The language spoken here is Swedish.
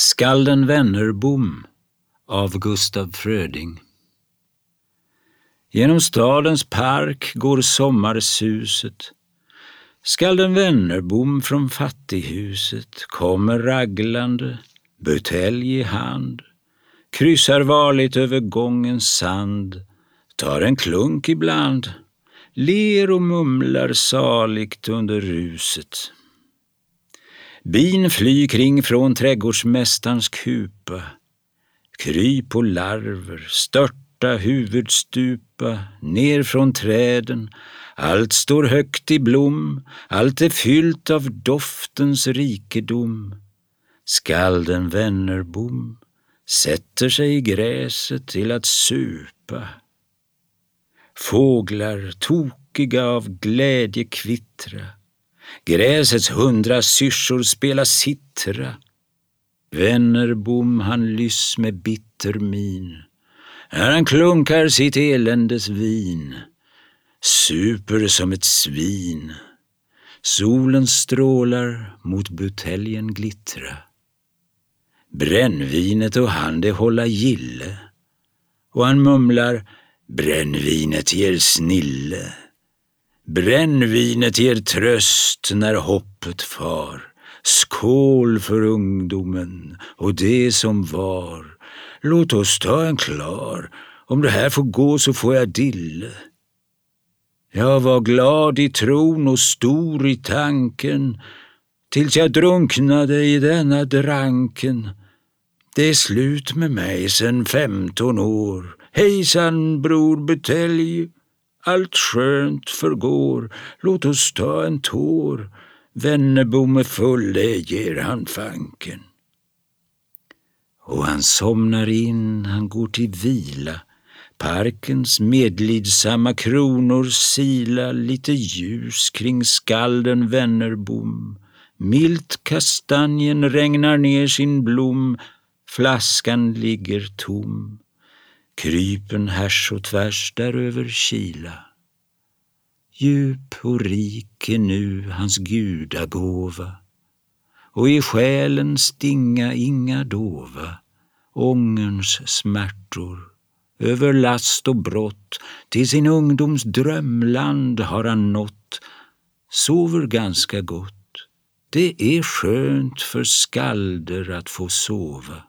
Skalden Wennerbom av Gustaf Fröding Genom stadens park går sommarsuset. Skalden Wennerbom från fattighuset kommer raglande, butelj i hand, kryssar varligt över gångens sand, tar en klunk ibland, ler och mumlar saligt under ruset. Bin fly kring från trädgårdsmästarens kupa. Kryp och larver, störta, huvudstupa, ner från träden. Allt står högt i blom, allt är fyllt av doftens rikedom. Skalden Wennerbom sätter sig i gräset till att supa. Fåglar tokiga av glädje kvittra Gräsets hundra syrsor spela sittra. Vännerbom han lyss med bitter min när han klunkar sitt eländes vin. Super som ett svin. Solen strålar mot buteljen glittra. Brännvinet och han det hålla gille och han mumlar brännvinet ger snille. Brännvinet ger tröst när hoppet far. Skål för ungdomen och det som var. Låt oss ta en klar. Om det här får gå så får jag dille. Jag var glad i tron och stor i tanken tills jag drunknade i denna dranken. Det är slut med mig sen femton år. Hejsan bror Butelj, allt skönt förgår, låt oss ta en tår. Vennebom är full, det ger han fanken. Och han somnar in, han går till vila. Parkens medlidsamma kronor sila lite ljus kring skalden Wennerbom. Milt kastanjen regnar ner sin blom, flaskan ligger tom krypen härs och tvärs däröver kila. Djup och rik är nu hans gudagåva och i själen stinga inga dova ångerns smärtor över last och brott till sin ungdoms drömland har han nått, sover ganska gott. Det är skönt för skalder att få sova.